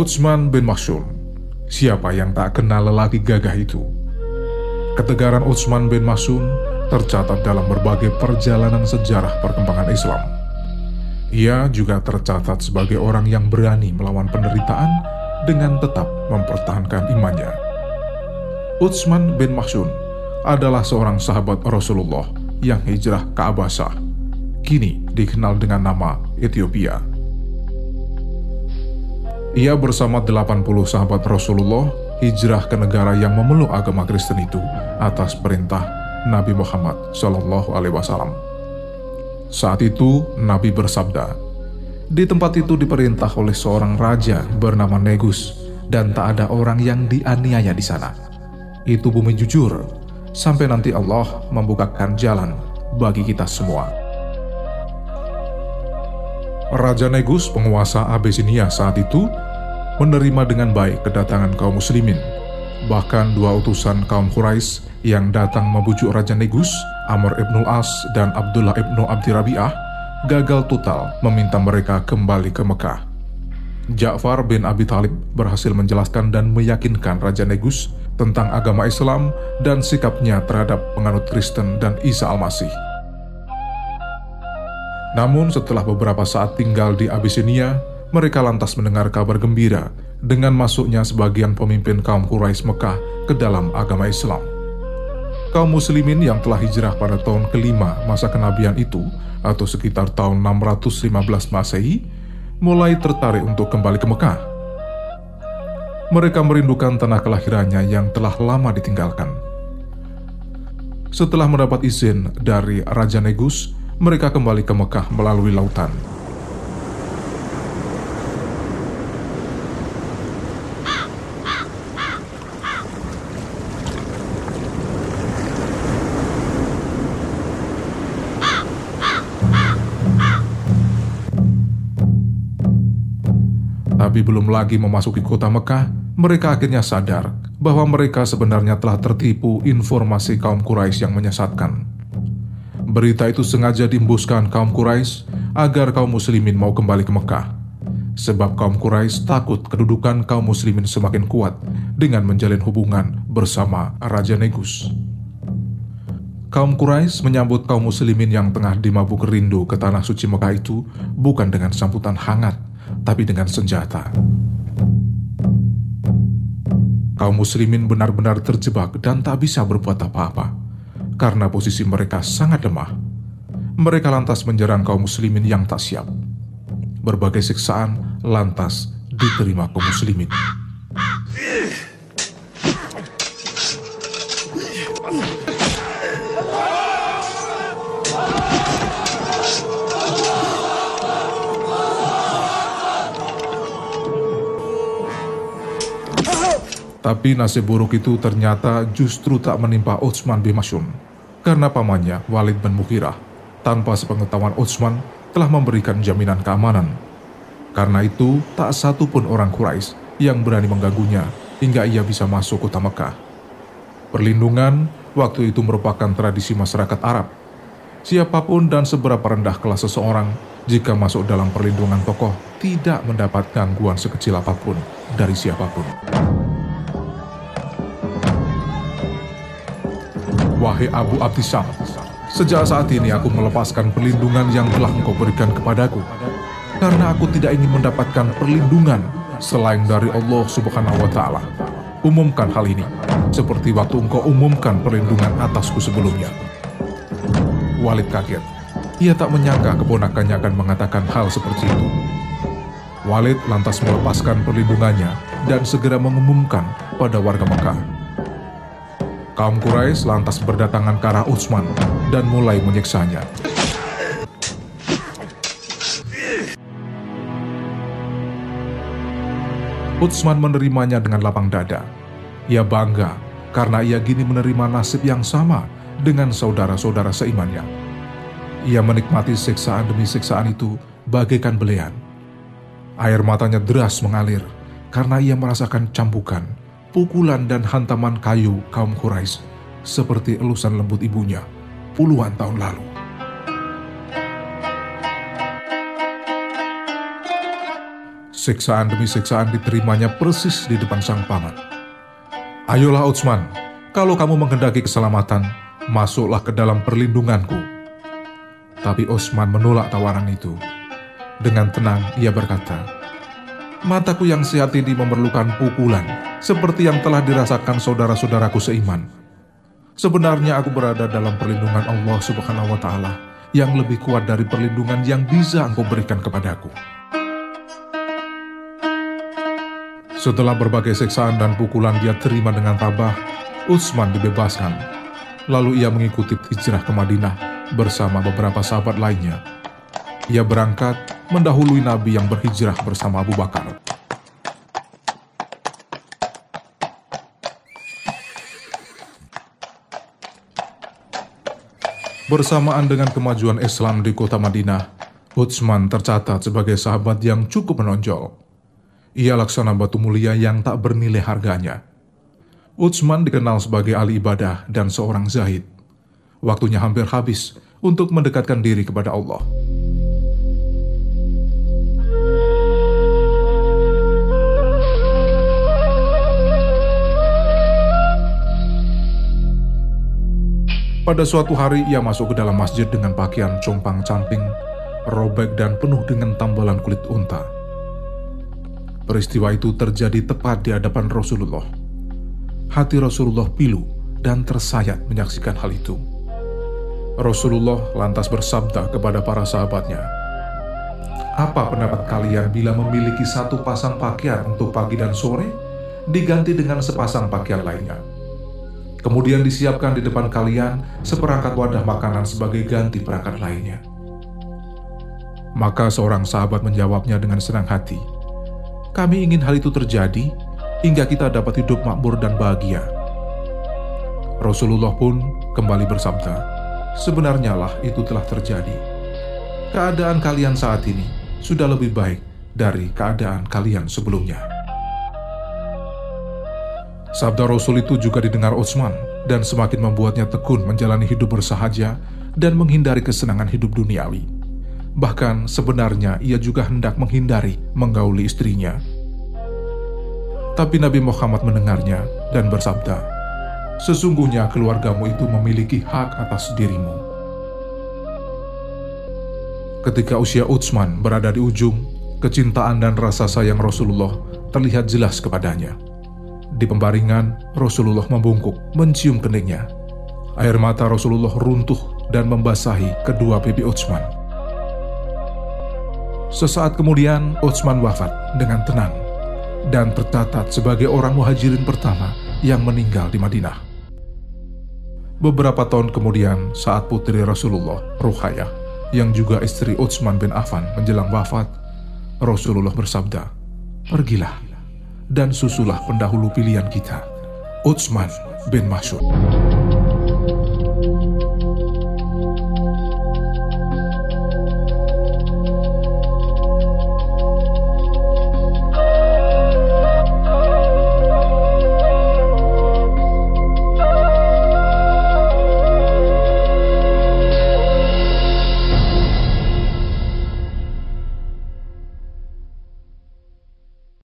Utsman bin Masyun, siapa yang tak kenal lelaki gagah itu? Ketegaran Utsman bin Masyun tercatat dalam berbagai perjalanan sejarah perkembangan Islam. Ia juga tercatat sebagai orang yang berani melawan penderitaan dengan tetap mempertahankan imannya. Utsman bin Masyun adalah seorang sahabat Rasulullah yang hijrah ke Abasah, kini dikenal dengan nama Ethiopia. Ia bersama 80 sahabat Rasulullah hijrah ke negara yang memeluk agama Kristen itu atas perintah Nabi Muhammad Shallallahu Alaihi Wasallam. Saat itu Nabi bersabda, di tempat itu diperintah oleh seorang raja bernama Negus dan tak ada orang yang dianiaya di sana. Itu bumi jujur sampai nanti Allah membukakan jalan bagi kita semua. Raja Negus, penguasa Abyssinia saat itu, menerima dengan baik kedatangan kaum muslimin. Bahkan dua utusan kaum Quraisy yang datang membujuk Raja Negus, Amr ibn As dan Abdullah ibn Abdi Rabi'ah, gagal total meminta mereka kembali ke Mekah. Ja'far bin Abi Talib berhasil menjelaskan dan meyakinkan Raja Negus tentang agama Islam dan sikapnya terhadap penganut Kristen dan Isa Al-Masih. Namun setelah beberapa saat tinggal di Abyssinia, mereka lantas mendengar kabar gembira dengan masuknya sebagian pemimpin kaum Quraisy Mekah ke dalam agama Islam. Kaum muslimin yang telah hijrah pada tahun kelima masa kenabian itu, atau sekitar tahun 615 Masehi, mulai tertarik untuk kembali ke Mekah. Mereka merindukan tanah kelahirannya yang telah lama ditinggalkan. Setelah mendapat izin dari Raja Negus, mereka kembali ke Mekah melalui lautan. Tapi belum lagi memasuki kota Mekah, mereka akhirnya sadar bahwa mereka sebenarnya telah tertipu informasi kaum Quraisy yang menyesatkan. Berita itu sengaja diembuskan kaum Quraisy agar kaum muslimin mau kembali ke Mekah. Sebab kaum Quraisy takut kedudukan kaum muslimin semakin kuat dengan menjalin hubungan bersama Raja Negus. Kaum Quraisy menyambut kaum muslimin yang tengah dimabuk rindu ke tanah suci Mekah itu bukan dengan sambutan hangat, tapi dengan senjata. Kaum muslimin benar-benar terjebak dan tak bisa berbuat apa-apa karena posisi mereka sangat lemah. Mereka lantas menyerang kaum muslimin yang tak siap. Berbagai siksaan lantas diterima kaum muslimin. Tapi nasib buruk itu ternyata justru tak menimpa Utsman bin Masyun karena pamannya Walid bin Mughirah tanpa sepengetahuan Utsman telah memberikan jaminan keamanan. Karena itu, tak satu pun orang Quraisy yang berani mengganggunya hingga ia bisa masuk kota Mekah. Perlindungan waktu itu merupakan tradisi masyarakat Arab. Siapa pun dan seberapa rendah kelas seseorang, jika masuk dalam perlindungan tokoh, tidak mendapat gangguan sekecil apa pun dari siapa pun. Wahai Abu Abdisam, sejak saat ini aku melepaskan perlindungan yang telah engkau berikan kepadaku, karena aku tidak ingin mendapatkan perlindungan selain dari Allah Subhanahu wa Ta'ala. Umumkan hal ini, seperti waktu engkau umumkan perlindungan atasku sebelumnya. Walid kaget. Ia tak menyangka keponakannya akan mengatakan hal seperti itu. Walid lantas melepaskan perlindungannya dan segera mengumumkan pada warga Mekah Kaum Quraisy lantas berdatangan ke arah Utsman dan mulai menyiksanya. Utsman menerimanya dengan lapang dada. Ia bangga karena ia gini menerima nasib yang sama dengan saudara-saudara seimannya. Ia menikmati siksaan demi siksaan itu bagaikan belean. Air matanya deras mengalir karena ia merasakan cambukan pukulan dan hantaman kayu kaum Quraisy seperti elusan lembut ibunya puluhan tahun lalu. Siksaan demi siksaan diterimanya persis di depan sang paman. Ayolah Utsman, kalau kamu menghendaki keselamatan, masuklah ke dalam perlindunganku. Tapi Utsman menolak tawaran itu. Dengan tenang ia berkata, Mataku yang sehat ini memerlukan pukulan, seperti yang telah dirasakan saudara-saudaraku seiman. Sebenarnya aku berada dalam perlindungan Allah Subhanahu wa Ta'ala yang lebih kuat dari perlindungan yang bisa Engkau berikan kepadaku. Setelah berbagai siksaan dan pukulan dia terima dengan tabah, Utsman dibebaskan. Lalu ia mengikuti hijrah ke Madinah bersama beberapa sahabat lainnya. Ia berangkat mendahului Nabi yang berhijrah bersama Abu Bakar. Bersamaan dengan kemajuan Islam di kota Madinah, Utsman tercatat sebagai sahabat yang cukup menonjol. Ia laksana batu mulia yang tak bernilai harganya. Utsman dikenal sebagai ahli ibadah dan seorang zahid. Waktunya hampir habis untuk mendekatkan diri kepada Allah. Pada suatu hari ia masuk ke dalam masjid dengan pakaian compang-camping, robek dan penuh dengan tambalan kulit unta. Peristiwa itu terjadi tepat di hadapan Rasulullah. Hati Rasulullah pilu dan tersayat menyaksikan hal itu. Rasulullah lantas bersabda kepada para sahabatnya, "Apa pendapat kalian bila memiliki satu pasang pakaian untuk pagi dan sore, diganti dengan sepasang pakaian lainnya?" Kemudian disiapkan di depan kalian seperangkat wadah makanan sebagai ganti perangkat lainnya. Maka seorang sahabat menjawabnya dengan senang hati, "Kami ingin hal itu terjadi hingga kita dapat hidup makmur dan bahagia." Rasulullah pun kembali bersabda, "Sebenarnya lah itu telah terjadi. Keadaan kalian saat ini sudah lebih baik dari keadaan kalian sebelumnya." Sabda Rasul itu juga didengar Utsman dan semakin membuatnya tekun menjalani hidup bersahaja dan menghindari kesenangan hidup duniawi. Bahkan sebenarnya ia juga hendak menghindari menggauli istrinya. Tapi Nabi Muhammad mendengarnya dan bersabda, Sesungguhnya keluargamu itu memiliki hak atas dirimu. Ketika usia Utsman berada di ujung, kecintaan dan rasa sayang Rasulullah terlihat jelas kepadanya. Di pembaringan, Rasulullah membungkuk, mencium keningnya. Air mata Rasulullah runtuh dan membasahi kedua pipi Utsman. Sesaat kemudian, Utsman wafat dengan tenang dan tercatat sebagai orang muhajirin pertama yang meninggal di Madinah. Beberapa tahun kemudian, saat putri Rasulullah, Ruhayah, yang juga istri Utsman bin Affan menjelang wafat, Rasulullah bersabda, Pergilah dan susulah pendahulu pilihan kita, Utsman bin Mas'ud.